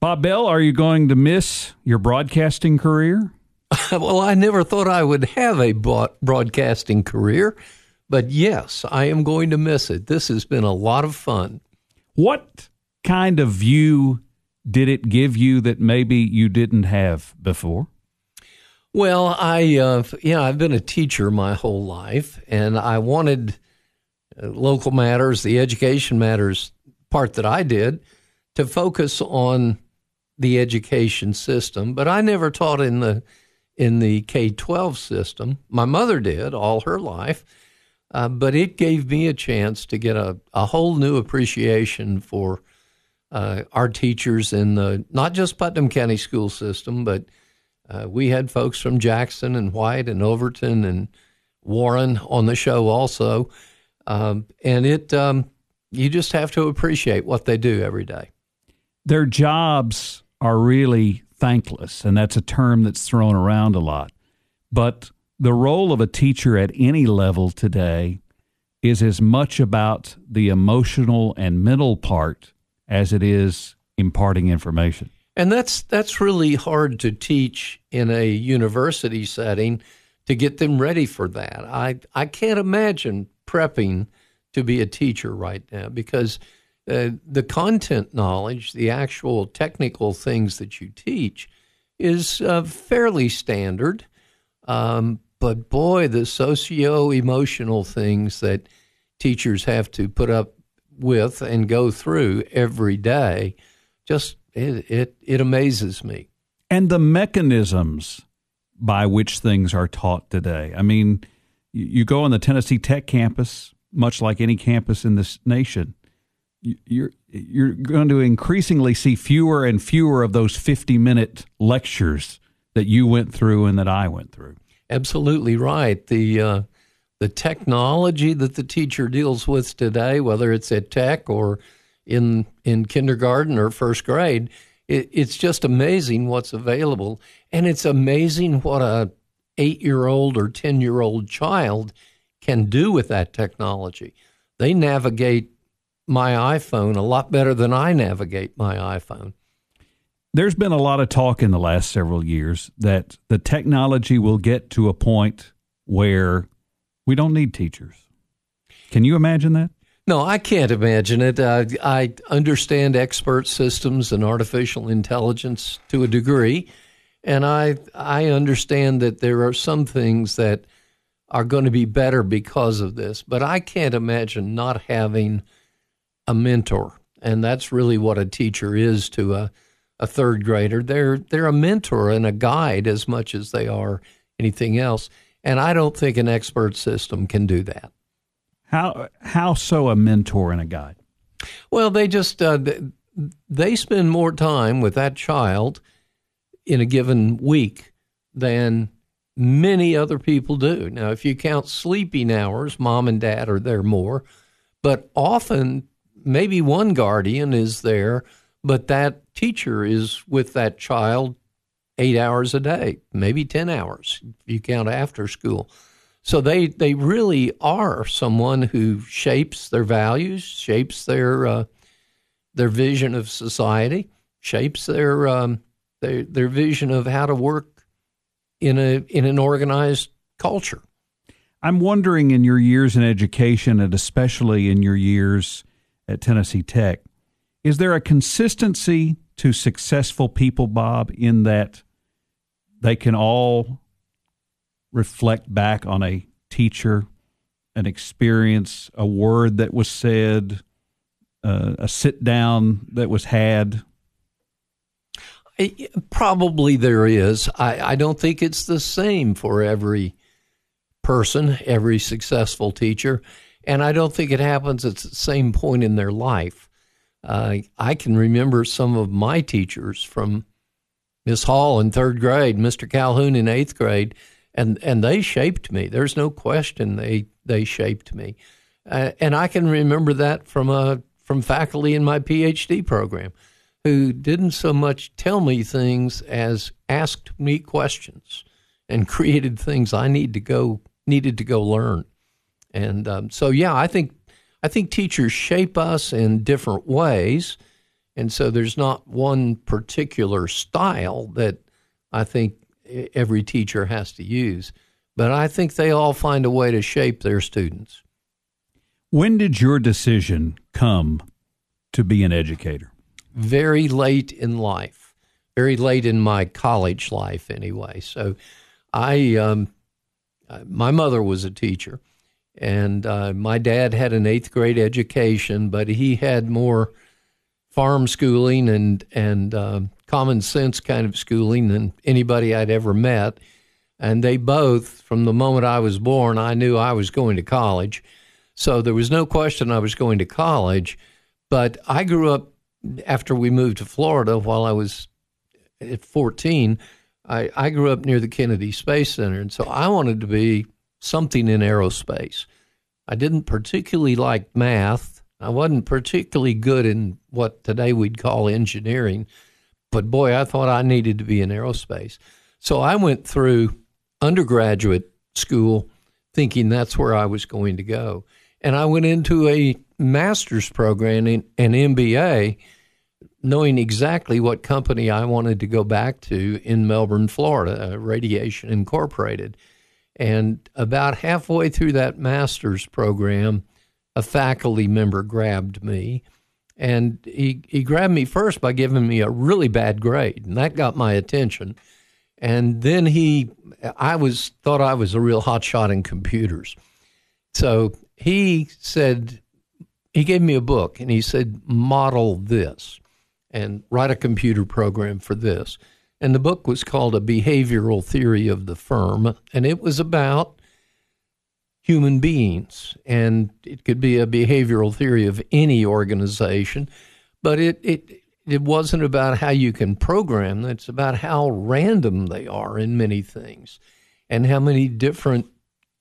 Bob Bell, are you going to miss your broadcasting career? well, I never thought I would have a broadcasting career, but yes, I am going to miss it. This has been a lot of fun. What kind of view did it give you that maybe you didn't have before? Well, I uh, yeah, I've been a teacher my whole life, and I wanted uh, local matters, the education matters part that I did, to focus on the education system, but I never taught in the in the K twelve system. My mother did all her life, uh, but it gave me a chance to get a, a whole new appreciation for uh, our teachers in the not just Putnam County school system, but uh, we had folks from Jackson and White and Overton and Warren on the show also, um, and it um, you just have to appreciate what they do every day. Their jobs are really thankless, and that's a term that's thrown around a lot. But the role of a teacher at any level today is as much about the emotional and mental part as it is imparting information. And that's that's really hard to teach in a university setting to get them ready for that. I I can't imagine prepping to be a teacher right now because uh, the content knowledge, the actual technical things that you teach, is uh, fairly standard. Um, but boy, the socio emotional things that teachers have to put up with and go through every day, just it, it, it amazes me. And the mechanisms by which things are taught today. I mean, you go on the Tennessee Tech campus, much like any campus in this nation, you're you're going to increasingly see fewer and fewer of those 50 minute lectures that you went through and that I went through. Absolutely right. The uh, the technology that the teacher deals with today, whether it's at tech or in in kindergarten or first grade, it, it's just amazing what's available, and it's amazing what a eight year old or ten year old child can do with that technology. They navigate my iPhone a lot better than I navigate my iPhone. There's been a lot of talk in the last several years that the technology will get to a point where we don't need teachers. Can you imagine that? No, I can't imagine it. Uh, I understand expert systems and artificial intelligence to a degree, and I I understand that there are some things that are going to be better because of this. But I can't imagine not having a mentor, and that's really what a teacher is to a, a third grader. They're they're a mentor and a guide as much as they are anything else. And I don't think an expert system can do that. How how so a mentor and a guide? Well, they just uh, they spend more time with that child in a given week than many other people do. Now, if you count sleeping hours, mom and dad are there more, but often maybe one guardian is there, but that teacher is with that child eight hours a day, maybe 10 hours if you count after school. So they, they really are someone who shapes their values, shapes their, uh, their vision of society, shapes their, um, their, their vision of how to work in, a, in an organized culture. I'm wondering in your years in education, and especially in your years at Tennessee Tech. Is there a consistency to successful people, Bob, in that they can all reflect back on a teacher, an experience, a word that was said, uh, a sit down that was had? Probably there is. I, I don't think it's the same for every person, every successful teacher and I don't think it happens at the same point in their life. Uh, I can remember some of my teachers from Miss Hall in third grade, Mr. Calhoun in eighth grade, and and they shaped me. There's no question they they shaped me, uh, and I can remember that from a uh, from faculty in my PhD program, who didn't so much tell me things as asked me questions, and created things I need to go needed to go learn. And um, so, yeah, I think I think teachers shape us in different ways, And so there's not one particular style that I think every teacher has to use, but I think they all find a way to shape their students. When did your decision come to be an educator? Very late in life, very late in my college life, anyway. So, I, um, my mother was a teacher, and uh, my dad had an eighth grade education, but he had more farm schooling and and uh, common sense kind of schooling than anybody I'd ever met. And they both, from the moment I was born, I knew I was going to college. So there was no question I was going to college. But I grew up after we moved to Florida while I was at 14. I, I grew up near the Kennedy Space Center. And so I wanted to be something in aerospace. I didn't particularly like math I wasn't particularly good in what today we'd call engineering, but boy, I thought I needed to be in aerospace. So I went through undergraduate school thinking that's where I was going to go. And I went into a master's program in an MBA knowing exactly what company I wanted to go back to in Melbourne, Florida, uh, Radiation Incorporated. And about halfway through that master's program, a faculty member grabbed me. And he, he grabbed me first by giving me a really bad grade, and that got my attention. And then he, I was thought I was a real hotshot in computers. So he said, he gave me a book and he said, model this and write a computer program for this. And the book was called A Behavioral Theory of the Firm. And it was about human beings. And it could be a behavioral theory of any organization, but it, it, it wasn't about how you can program. It's about how random they are in many things and how many different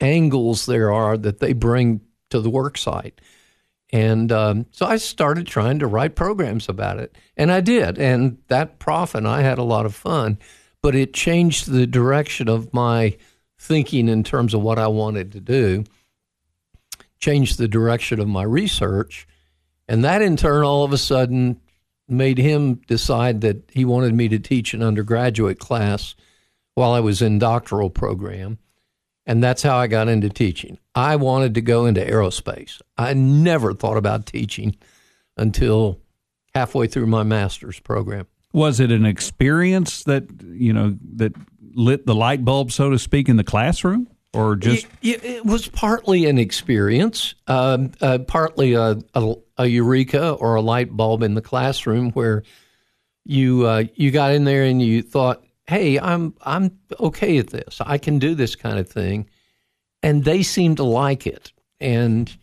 angles there are that they bring to the work site. And um, so I started trying to write programs about it. And I did. And that prof and I had a lot of fun, but it changed the direction of my thinking in terms of what I wanted to do, changed the direction of my research. And that in turn, all of a sudden, made him decide that he wanted me to teach an undergraduate class while I was in doctoral program. And that's how I got into teaching. I wanted to go into aerospace. I never thought about teaching until halfway through my master's program. Was it an experience that, you know, that lit the light bulb, so to speak, in the classroom? Or just it, it was partly an experience, um, uh, partly a, a, a, eureka or a light bulb in the classroom where you uh, you got in there and you thought, "Hey, I'm I'm okay at this. I can do this kind of thing," and they seem to like it, and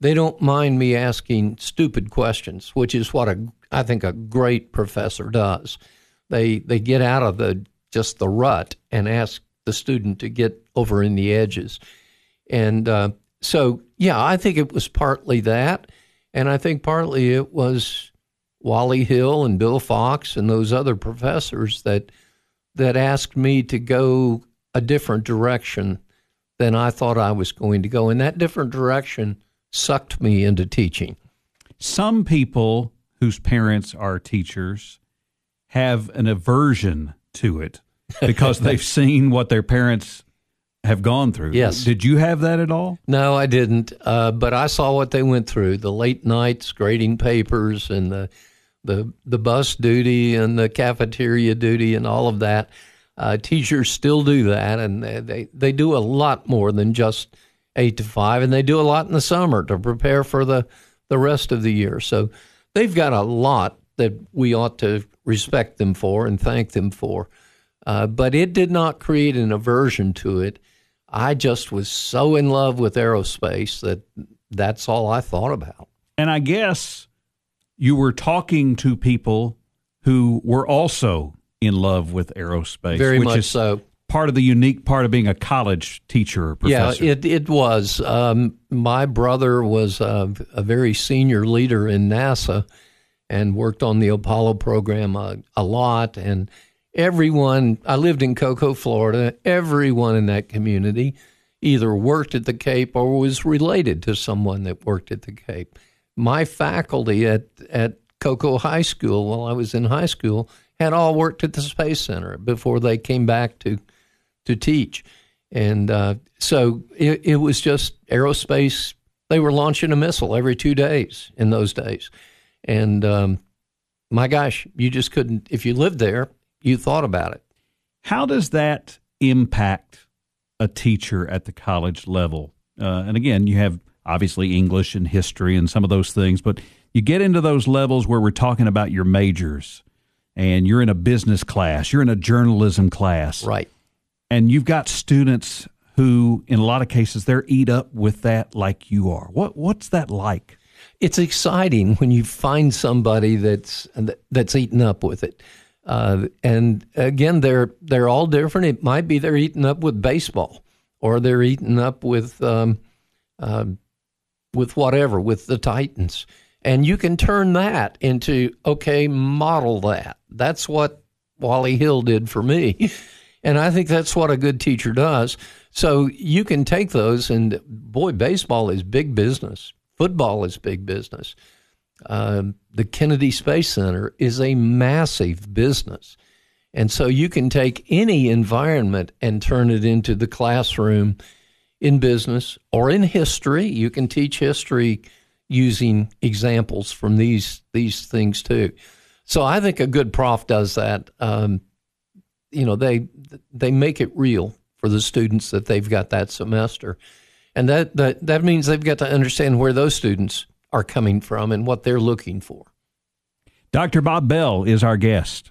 they don't mind me asking stupid questions, which is what a I think a great professor does. They they get out of the just the rut and ask the student to get over in the edges. And uh, so, yeah, I think it was partly that. And I think partly it was Wally Hill and Bill Fox and those other professors that that asked me to go a different direction than I thought I was going to go. And that different direction sucked me into teaching. Some people whose parents are teachers have an aversion to it because they've seen what their parents have gone through. Yes. Did you have that at all? No, I didn't. Uh, but I saw what they went through: the late nights grading papers, and the the the bus duty, and the cafeteria duty, and all of that. Uh, teachers still do that, and they they do a lot more than just eight to five, and they do a lot in the summer to prepare for the the rest of the year. So they've got a lot that we ought to respect them for and thank them for. Uh, but it did not create an aversion to it. I just was so in love with aerospace that that's all I thought about. And I guess you were talking to people who were also in love with aerospace. Very which much is so. Part of the unique part of being a college teacher or professor. Yeah, it, it was. Um, my brother was a, a, very senior leader in NASA and worked on the Apollo program a, a lot. And everyone, I lived in Cocoa, Florida, everyone in that community either worked at the Cape or was related to someone that worked at the Cape. My faculty at, at Cocoa High School while I was in high school had all worked at the Space Center before they came back to to teach, and uh, so it, it was just aerospace. They were launching a missile every two days in those days, and um, my gosh, you just couldn't. If you lived there, you thought about it. How does that impact a teacher at the college level? Uh, and again, you have obviously English and history and some of those things, but you get into those levels where we're talking about your majors and you're in a business class, you're in a journalism class. Right. And you've got students who in a lot of cases they're eat up with that like you are. What what's that like? It's exciting when you find somebody that's that's eaten up with it. Uh, and again, they're they're all different. It might be they're eaten up with baseball, or they're eaten up with um, uh, with whatever, with the Titans. And you can turn that into, okay, model that. That's what Wally Hill did for me. And I think that's what a good teacher does. So you can take those, and boy, baseball is big business. Football is big business. Um, the Kennedy Space Center is a massive business. And so you can take any environment and turn it into the classroom in business or in history. You can teach history using examples from these these things too. So I think a good prof does that. Um, you know, they they make it real for the students that they've got that semester, and that that that means they've got to understand where those students are coming from and what they're looking for. Dr. Bob Bell is our guest.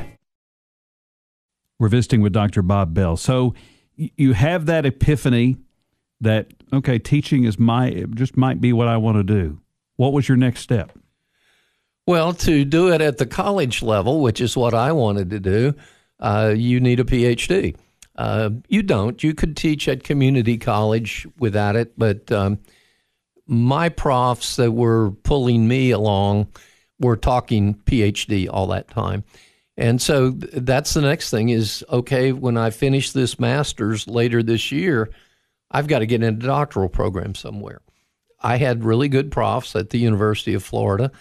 We're visiting with Dr. Bob Bell. So you have that epiphany that okay, teaching is my just might be what I want to do. What was your next step? Well, to do it at the college level, which is what I wanted to do, uh, you need a PhD. Uh, you don't. You could teach at community college without it, but um, my profs that were pulling me along were talking PhD all that time. And so that's the next thing is okay, when I finish this master's later this year, I've got to get into a doctoral program somewhere. I had really good profs at the University of Florida.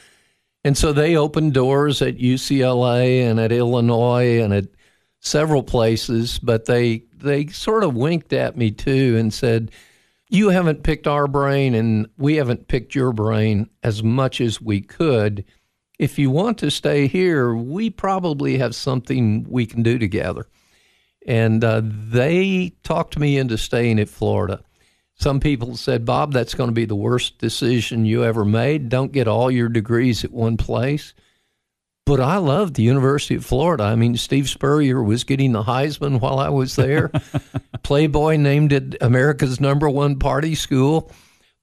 And so they opened doors at UCLA and at Illinois and at several places, but they they sort of winked at me too and said, "You haven't picked our brain and we haven't picked your brain as much as we could." If you want to stay here, we probably have something we can do together. And uh, they talked me into staying at Florida. Some people said, Bob, that's going to be the worst decision you ever made. Don't get all your degrees at one place. But I loved the University of Florida. I mean, Steve Spurrier was getting the Heisman while I was there. Playboy named it America's number one party school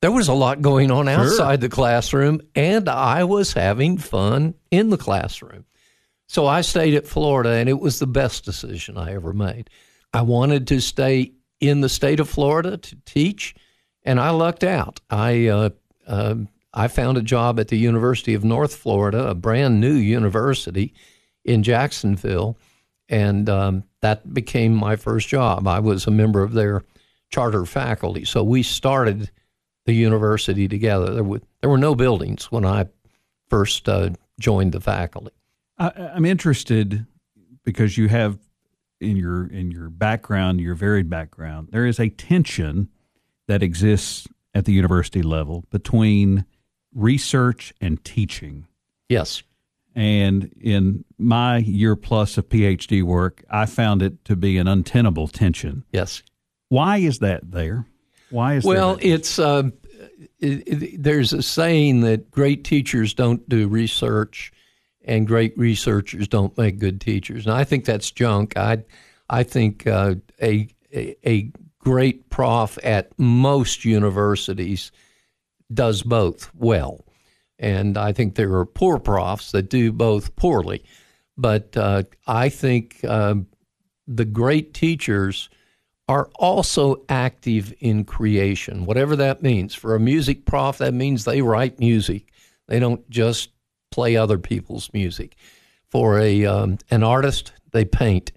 there was a lot going on outside sure. the classroom, and I was having fun in the classroom. So I stayed at Florida, and it was the best decision I ever made. I wanted to stay in the state of Florida to teach, and I lucked out. I uh, uh, I found a job at the University of North Florida, a brand new university in Jacksonville, and um, that became my first job. I was a member of their charter faculty, so we started the university together. There were, there were no buildings when I first uh, joined the faculty. I, I'm interested because you have in your in your background, your varied background, there is a tension that exists at the university level between research and teaching. Yes. And in my year plus of PhD work, I found it to be an untenable tension. Yes. Why is that there? Why is well, that it's uh, it, it, there's a saying that great teachers don't do research, and great researchers don't make good teachers, and I think that's junk. I I think uh, a, a a great prof at most universities does both well. And I think there are poor profs that do both poorly. But uh, I think uh, the great teachers are also active in creation, whatever that means. For a music prof, that means they write music, they don't just play other people's music. For a um, an artist, they paint.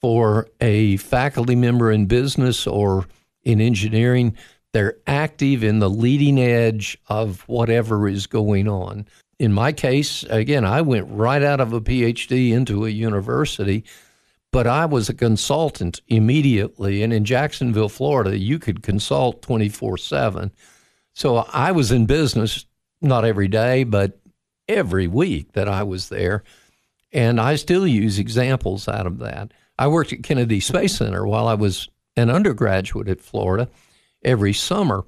For a faculty member in business or in engineering, they're active in the leading edge of whatever is going on. In my case, again, I went right out of a PhD into a university, but I was a consultant immediately. And in Jacksonville, Florida, you could consult 24 7. So I was in business, not every day, but every week that I was there. And I still use examples out of that. I worked at Kennedy Space Center while I was an undergraduate at Florida every summer.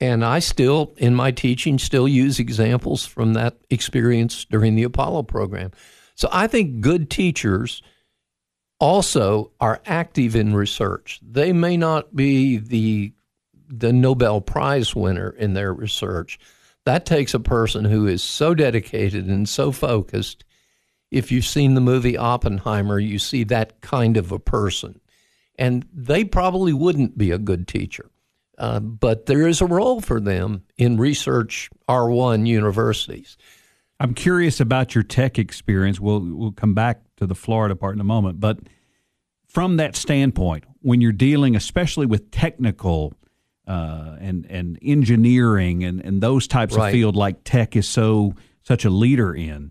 And I still, in my teaching, still use examples from that experience during the Apollo program. So I think good teachers also are active in research. They may not be the the Nobel Prize winner in their research. That takes a person who is so dedicated and so focused. If you've seen the movie Oppenheimer, you see that kind of a person. And they probably wouldn't be a good teacher. Uh, but there is a role for them in research R1 universities. I'm curious about your tech experience. We'll we'll come back to the Florida part in a moment, but from that standpoint, when you're dealing, especially with technical uh, and and engineering and, and those types right. of field like tech is so such a leader in,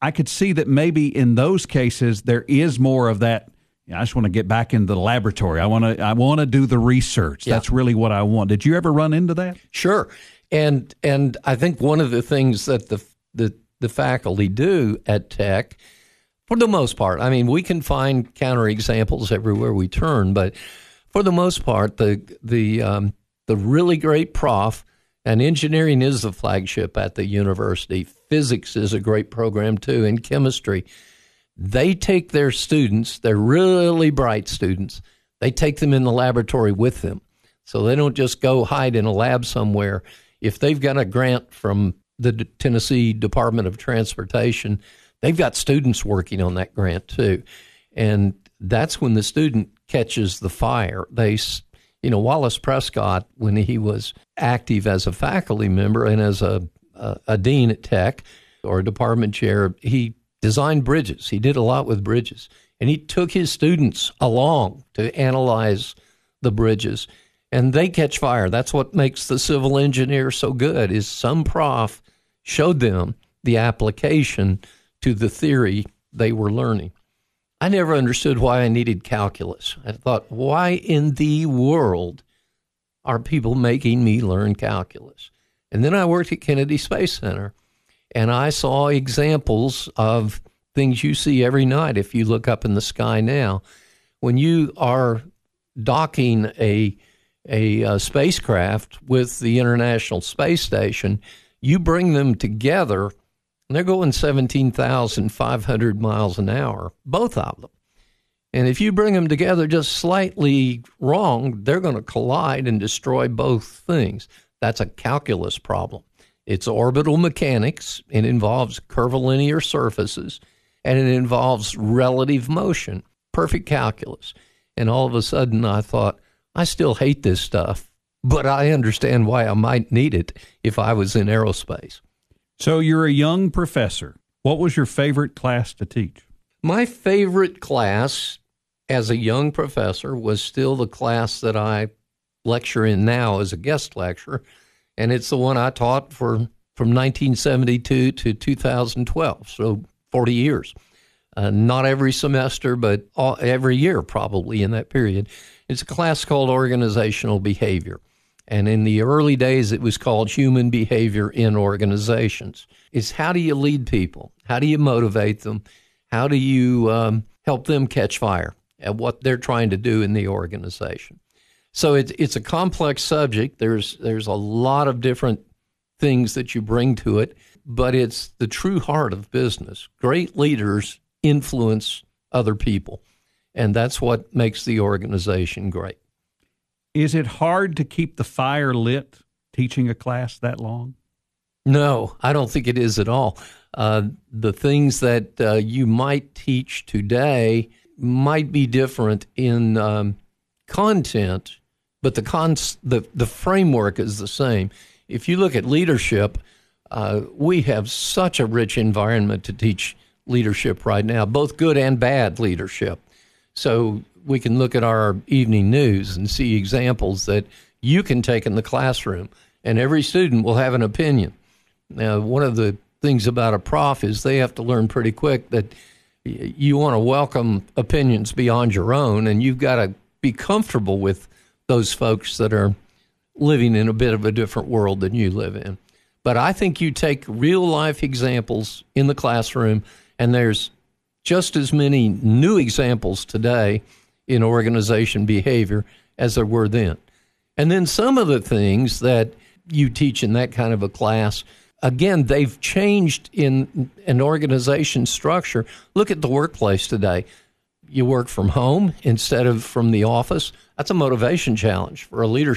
I could see that maybe in those cases there is more of that I just want to get back into the laboratory. I want to I want to do the research. Yeah. That's really what I want. Did you ever run into that? Sure. And and I think one of the things that the the the faculty do at Tech for the most part. I mean, we can find counterexamples everywhere we turn, but for the most part, the the um, the really great prof and engineering is the flagship at the university. Physics is a great program too, and chemistry they take their students, they're really bright students, they take them in the laboratory with them. So they don't just go hide in a lab somewhere. If they've got a grant from the Tennessee Department of Transportation, they've got students working on that grant too. And that's when the student catches the fire. They, you know, Wallace Prescott, when he was active as a faculty member and as a, a, a dean at Tech or a department chair, he designed bridges. He did a lot with bridges. And he took his students along to analyze the bridges. And they catch fire. That's what makes the civil engineer so good is some prof showed them the application to the theory they were learning. I never understood why I needed calculus. I thought, why in the world are people making me learn calculus? And then I worked at Kennedy Space Center and I saw examples of things you see every night if you look up in the sky now. When you are docking a, a, a spacecraft with the International Space Station, you bring them together they're going 17,500 miles an hour, both of them. And if you bring them together just slightly wrong, they're going to collide and destroy both things. That's a calculus problem. It's orbital mechanics. It involves curvilinear surfaces and it involves relative motion, perfect calculus. And all of a sudden, I thought, I still hate this stuff, but I understand why I might need it if I was in aerospace. So you're a young professor. What was your favorite class to teach? My favorite class as a young professor was still the class that I lecture in now as a guest lecturer and it's the one I taught for from 1972 to 2012, so 40 years. Uh, not every semester, but all, every year probably in that period. It's a class called Organizational Behavior. And in the early days, it was called human behavior in organizations. Is how do you lead people? How do you motivate them? How do you um, help them catch fire at what they're trying to do in the organization? So it's it's a complex subject. There's there's a lot of different things that you bring to it, but it's the true heart of business. Great leaders influence other people, and that's what makes the organization great. Is it hard to keep the fire lit teaching a class that long? No, I don't think it is at all. Uh, the things that uh, you might teach today might be different in um, content, but the, cons- the the framework is the same. If you look at leadership, uh, we have such a rich environment to teach leadership right now, both good and bad leadership. So we can look at our evening news and see examples that you can take in the classroom, and every student will have an opinion. Now, one of the things about a prof is they have to learn pretty quick that you want to welcome opinions beyond your own, and you've got to be comfortable with those folks that are living in a bit of a different world than you live in. But I think you take real life examples in the classroom, and there's just as many new examples today in organization behavior as there were then. And then some of the things that you teach in that kind of a class, again, they've changed in an organization structure. Look at the workplace today. You work from home instead of from the office. That's a motivation challenge for a leader.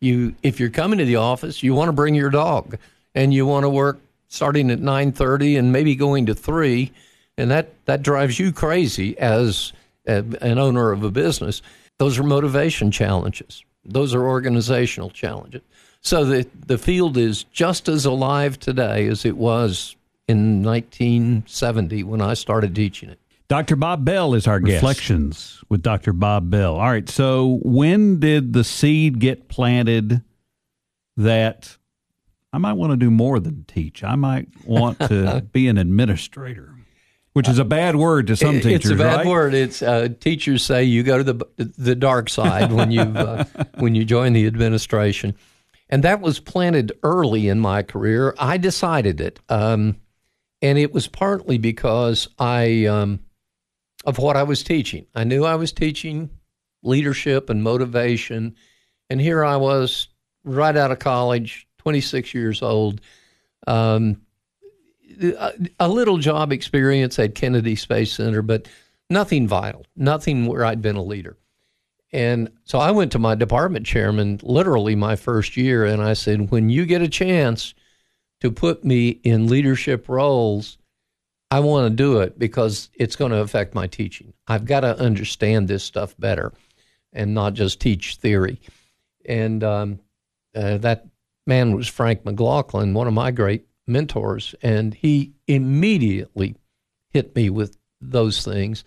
You, if you're coming to the office, you want to bring your dog, and you want to work starting at 9:30 and maybe going to three, and that that drives you crazy as an owner of a business, those are motivation challenges. Those are organizational challenges. So the, the field is just as alive today as it was in 1970 when I started teaching it. Dr. Bob Bell is our guest. Reflections with Dr. Bob Bell. All right. So, when did the seed get planted that I might want to do more than teach? I might want to be an administrator which is a bad word to some teachers. It's a bad right? word. It's uh, teachers say you go to the the dark side when you uh, when you join the administration, and that was planted early in my career. I decided it, um, and it was partly because I um, of what I was teaching. I knew I was teaching leadership and motivation, and here I was right out of college, twenty six years old. Um, a little job experience at Kennedy Space Center, but nothing vital, nothing where I'd been a leader. And so I went to my department chairman literally my first year and I said, when you get a chance to put me in leadership roles, I want to do it because it's going to affect my teaching. I've got to understand this stuff better and not just teach theory. And um, uh, that man was Frank McLaughlin, one of my great mentors, and he immediately hit me with those things.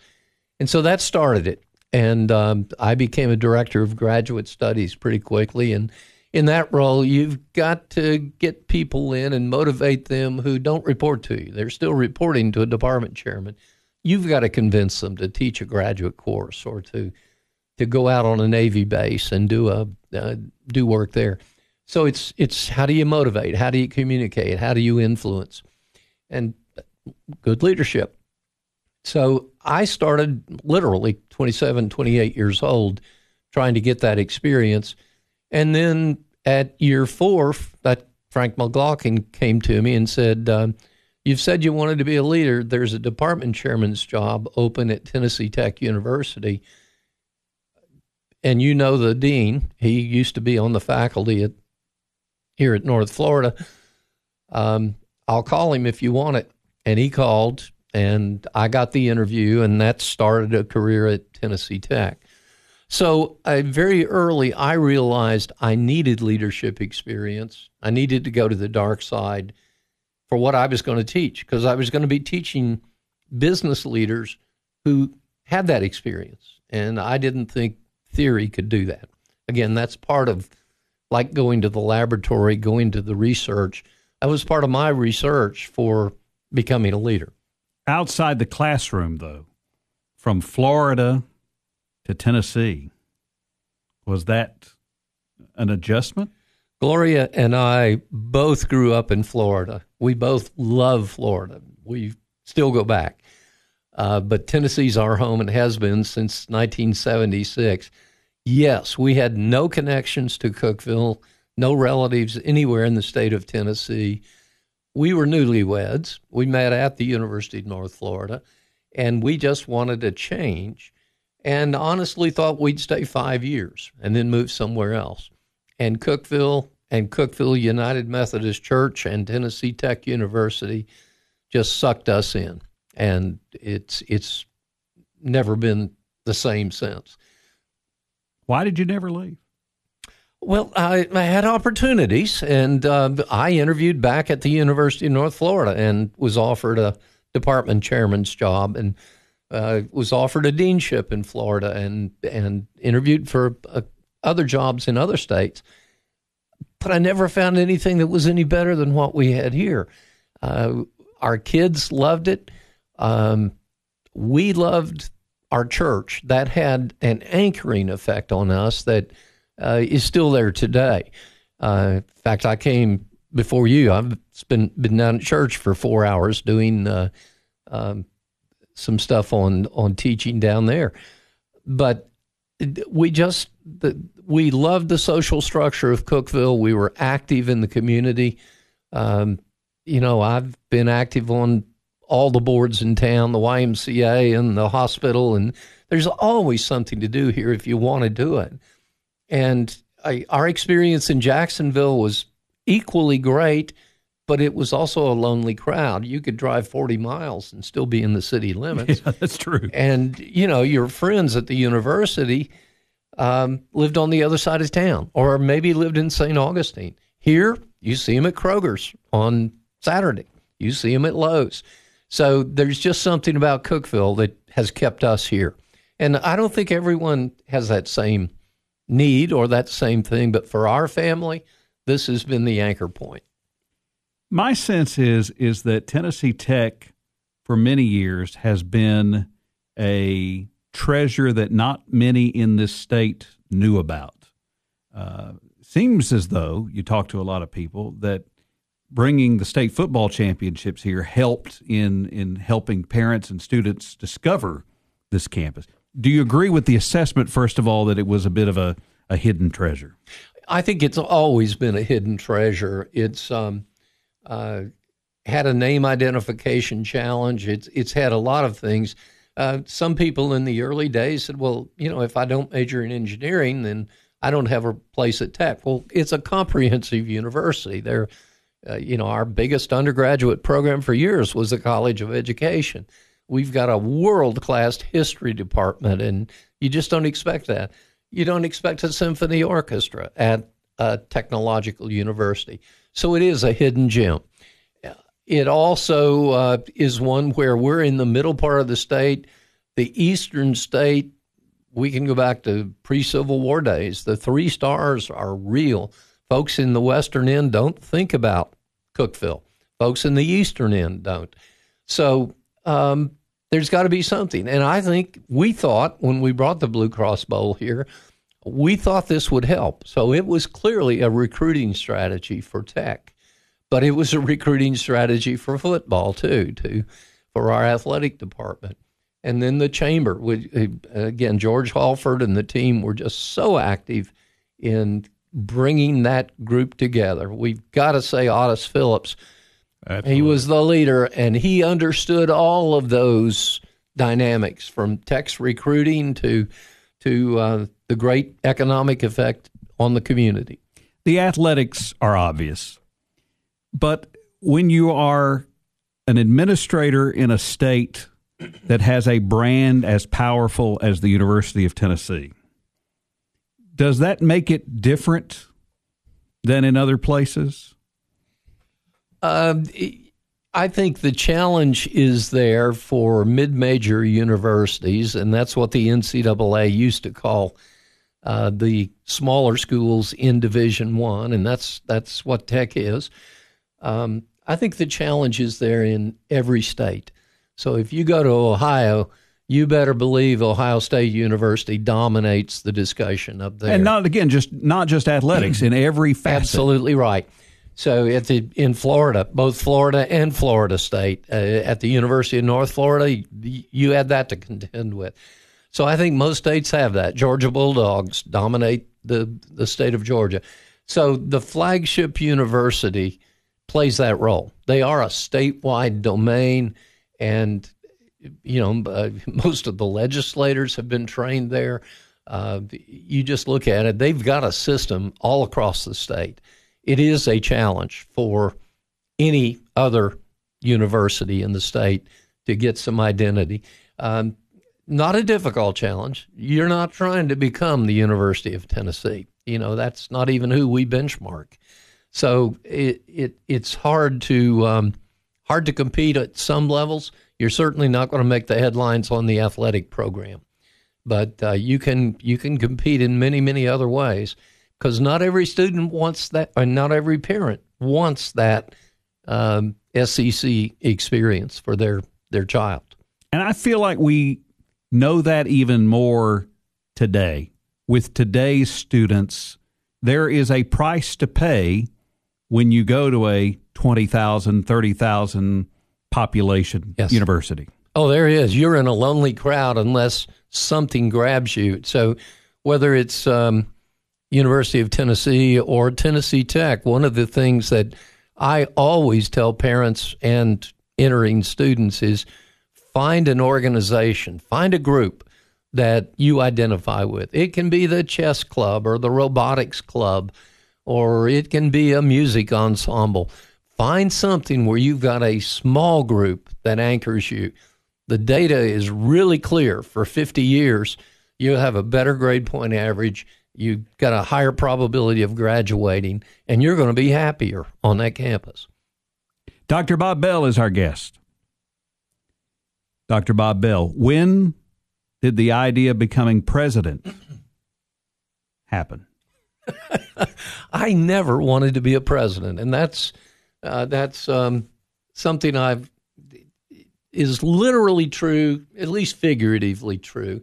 And so that started it. And um, I became a director of graduate studies pretty quickly. And in that role, you've got to get people in and motivate them who don't report to you. They're still reporting to a department chairman. You've got to convince them to teach a graduate course or to to go out on a Navy base and do a uh, do work there. So it's it's how do you motivate? How do you communicate? How do you influence? And good leadership. So I started literally 27, 28 years old trying to get that experience. And then at year four, that Frank McLaughlin came to me and said, um, You've said you wanted to be a leader. There's a department chairman's job open at Tennessee Tech University. And you know the dean. He used to be on the faculty at here at North Florida. Um, I'll call him if you want it. And he called, and I got the interview, and that started a career at Tennessee Tech. So I, very early, I realized I needed leadership experience. I needed to go to the dark side for what I was going to teach because I was going to be teaching business leaders who had that experience. And I didn't think theory could do that. Again, that's part of like going to the laboratory, going to the research. That was part of my research for becoming a leader. Outside the classroom, though, from Florida to Tennessee, was that an adjustment? Gloria and I both grew up in Florida. We both love Florida. We still go back. Uh, but Tennessee's our home and has been since 1976. Yes, we had no connections to Cookeville, no relatives anywhere in the state of Tennessee. We were newlyweds. We met at the University of North Florida, and we just wanted a change and honestly thought we'd stay five years and then move somewhere else. And Cookeville and Cookeville United Methodist Church and Tennessee Tech University just sucked us in and it's it's never been the same since. Why did you never leave? Well, I, I had opportunities, and uh, I interviewed back at the University of North Florida and was offered a department chairman's job, and uh, was offered a deanship in Florida, and and interviewed for uh, other jobs in other states. But I never found anything that was any better than what we had here. Uh, our kids loved it. Um, we loved our church. That had an anchoring effect on us that uh, is still there today. Uh, in fact, I came before you. I've been been down at church for four hours doing uh, um, some stuff on on teaching down there, but we just the, we loved the social structure of Cookeville. We were active in the community. Um, you know, I've been active on all the boards in town, the YMCA and the hospital, and there's always something to do here if you want to do it. And I, our experience in Jacksonville was equally great, but it was also a lonely crowd. You could drive 40 miles and still be in the city limits. Yeah, that's true. And, you know, your friends at the university um, lived on the other side of town or maybe lived in St. Augustine. Here, you see them at Kroger's on Saturday, you see them at Lowe's. So there's just something about Cookeville that has kept us here. And I don't think everyone has that same need or that same thing, but for our family, this has been the anchor point. My sense is is that Tennessee Tech for many years has been a treasure that not many in this state knew about. Uh, seems as though you talk to a lot of people that bringing the state football championships here helped in in helping parents and students discover this campus. Do you agree with the assessment first of all that it was a bit of a, a hidden treasure? I think it's always been a hidden treasure. It's um, uh, had a name identification challenge. It's it's had a lot of things. Uh, some people in the early days said, "Well, you know, if I don't major in engineering, then I don't have a place at Tech." Well, it's a comprehensive university. There uh, you know, our biggest undergraduate program for years was the College of Education. We've got a world class history department, and you just don't expect that. You don't expect a symphony orchestra at a technological university. So it is a hidden gem. It also uh, is one where we're in the middle part of the state. The eastern state, we can go back to pre Civil War days. The three stars are real Folks in the western end don't think about Cookeville. Folks in the eastern end don't. So um, there's got to be something. And I think we thought when we brought the Blue Cross Bowl here, we thought this would help. So it was clearly a recruiting strategy for tech, but it was a recruiting strategy for football too, to for our athletic department. And then the chamber, we, again, George Halford and the team were just so active in bringing that group together. We've got to say Otis Phillips. Absolutely. He was the leader, and he understood all of those dynamics from Tech's recruiting to to uh, the great economic effect on the community. The athletics are obvious, but when you are an administrator in a state that has a brand as powerful as the University of Tennessee, does that make it different than in other places? Uh, I think the challenge is there for mid-major universities, and that's what the NCAA used to call uh, the smaller schools in Division One, and that's that's what Tech is. Um, I think the challenge is there in every state. So if you go to Ohio, you better believe Ohio State University dominates the discussion up there. And not again, just not just athletics in every facet. Absolutely right. So at the in Florida, both Florida and Florida State, uh, at the University of North Florida, you had that to contend with. So I think most states have that. Georgia Bulldogs dominate the the state of Georgia. So the flagship university plays that role. They are a statewide domain, and you know uh, most of the legislators have been trained there. Uh, you just look at it; they've got a system all across the state. It is a challenge for any other university in the state to get some identity. Um, not a difficult challenge. You're not trying to become the University of Tennessee. You know, that's not even who we benchmark. So it, it it's hard to um, hard to compete at some levels. You're certainly not going to make the headlines on the athletic program, but uh, you can you can compete in many many other ways because not every student wants that, and not every parent wants that um, SEC experience for their their child. And I feel like we know that even more today with today's students. There is a price to pay when you go to a 20,000, 30,000 population yes. university. Oh, there is. You're in a lonely crowd unless something grabs you. So, whether it's um, University of Tennessee or Tennessee Tech, one of the things that I always tell parents and entering students is find an organization, find a group that you identify with. It can be the chess club or the robotics club, or it can be a music ensemble. Find something where you've got a small group that anchors you. The data is really clear. For 50 years, you'll have a better grade point average. You've got a higher probability of graduating, and you're going to be happier on that campus. Dr. Bob Bell is our guest. Dr. Bob Bell, when did the idea of becoming president happen? I never wanted to be a president, and that's uh, that's um, something I've is literally true, at least figuratively true.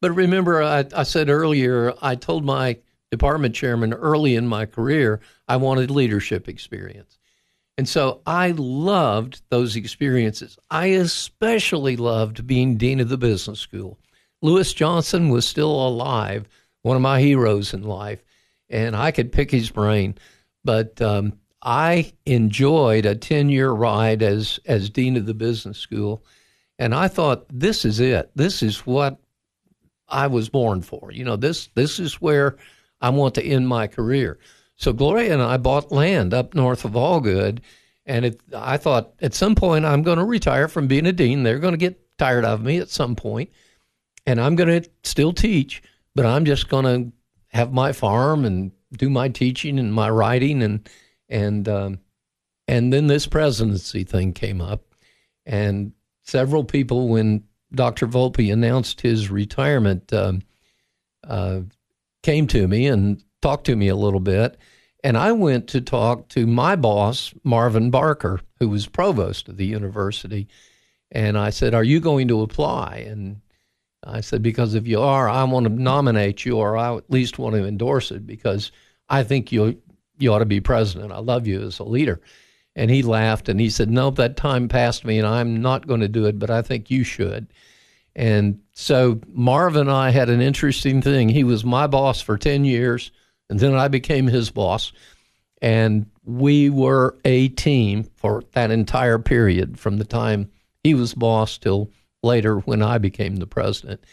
But remember, I, I said earlier, I told my department chairman early in my career I wanted leadership experience. And so I loved those experiences. I especially loved being dean of the business school. Lewis Johnson was still alive, one of my heroes in life, and I could pick his brain. But um, I enjoyed a 10 year ride as, as dean of the business school. And I thought, this is it. This is what I was born for. You know, this, this is where I want to end my career. So Gloria and I bought land up north of Algood, and it, I thought at some point I'm going to retire from being a dean. They're going to get tired of me at some point, and I'm going to still teach, but I'm just going to have my farm and do my teaching and my writing and and um, and then this presidency thing came up, and several people when Dr. Volpe announced his retirement um, uh, came to me and talked to me a little bit. And I went to talk to my boss, Marvin Barker, who was provost of the university. And I said, Are you going to apply? And I said, Because if you are, I want to nominate you, or I at least want to endorse it because I think you you ought to be president. I love you as a leader. And he laughed and he said, No, that time passed me and I'm not going to do it, but I think you should. And so Marvin and I had an interesting thing. He was my boss for 10 years and then I became his boss. And we were a team for that entire period from the time he was boss till later when I became the president.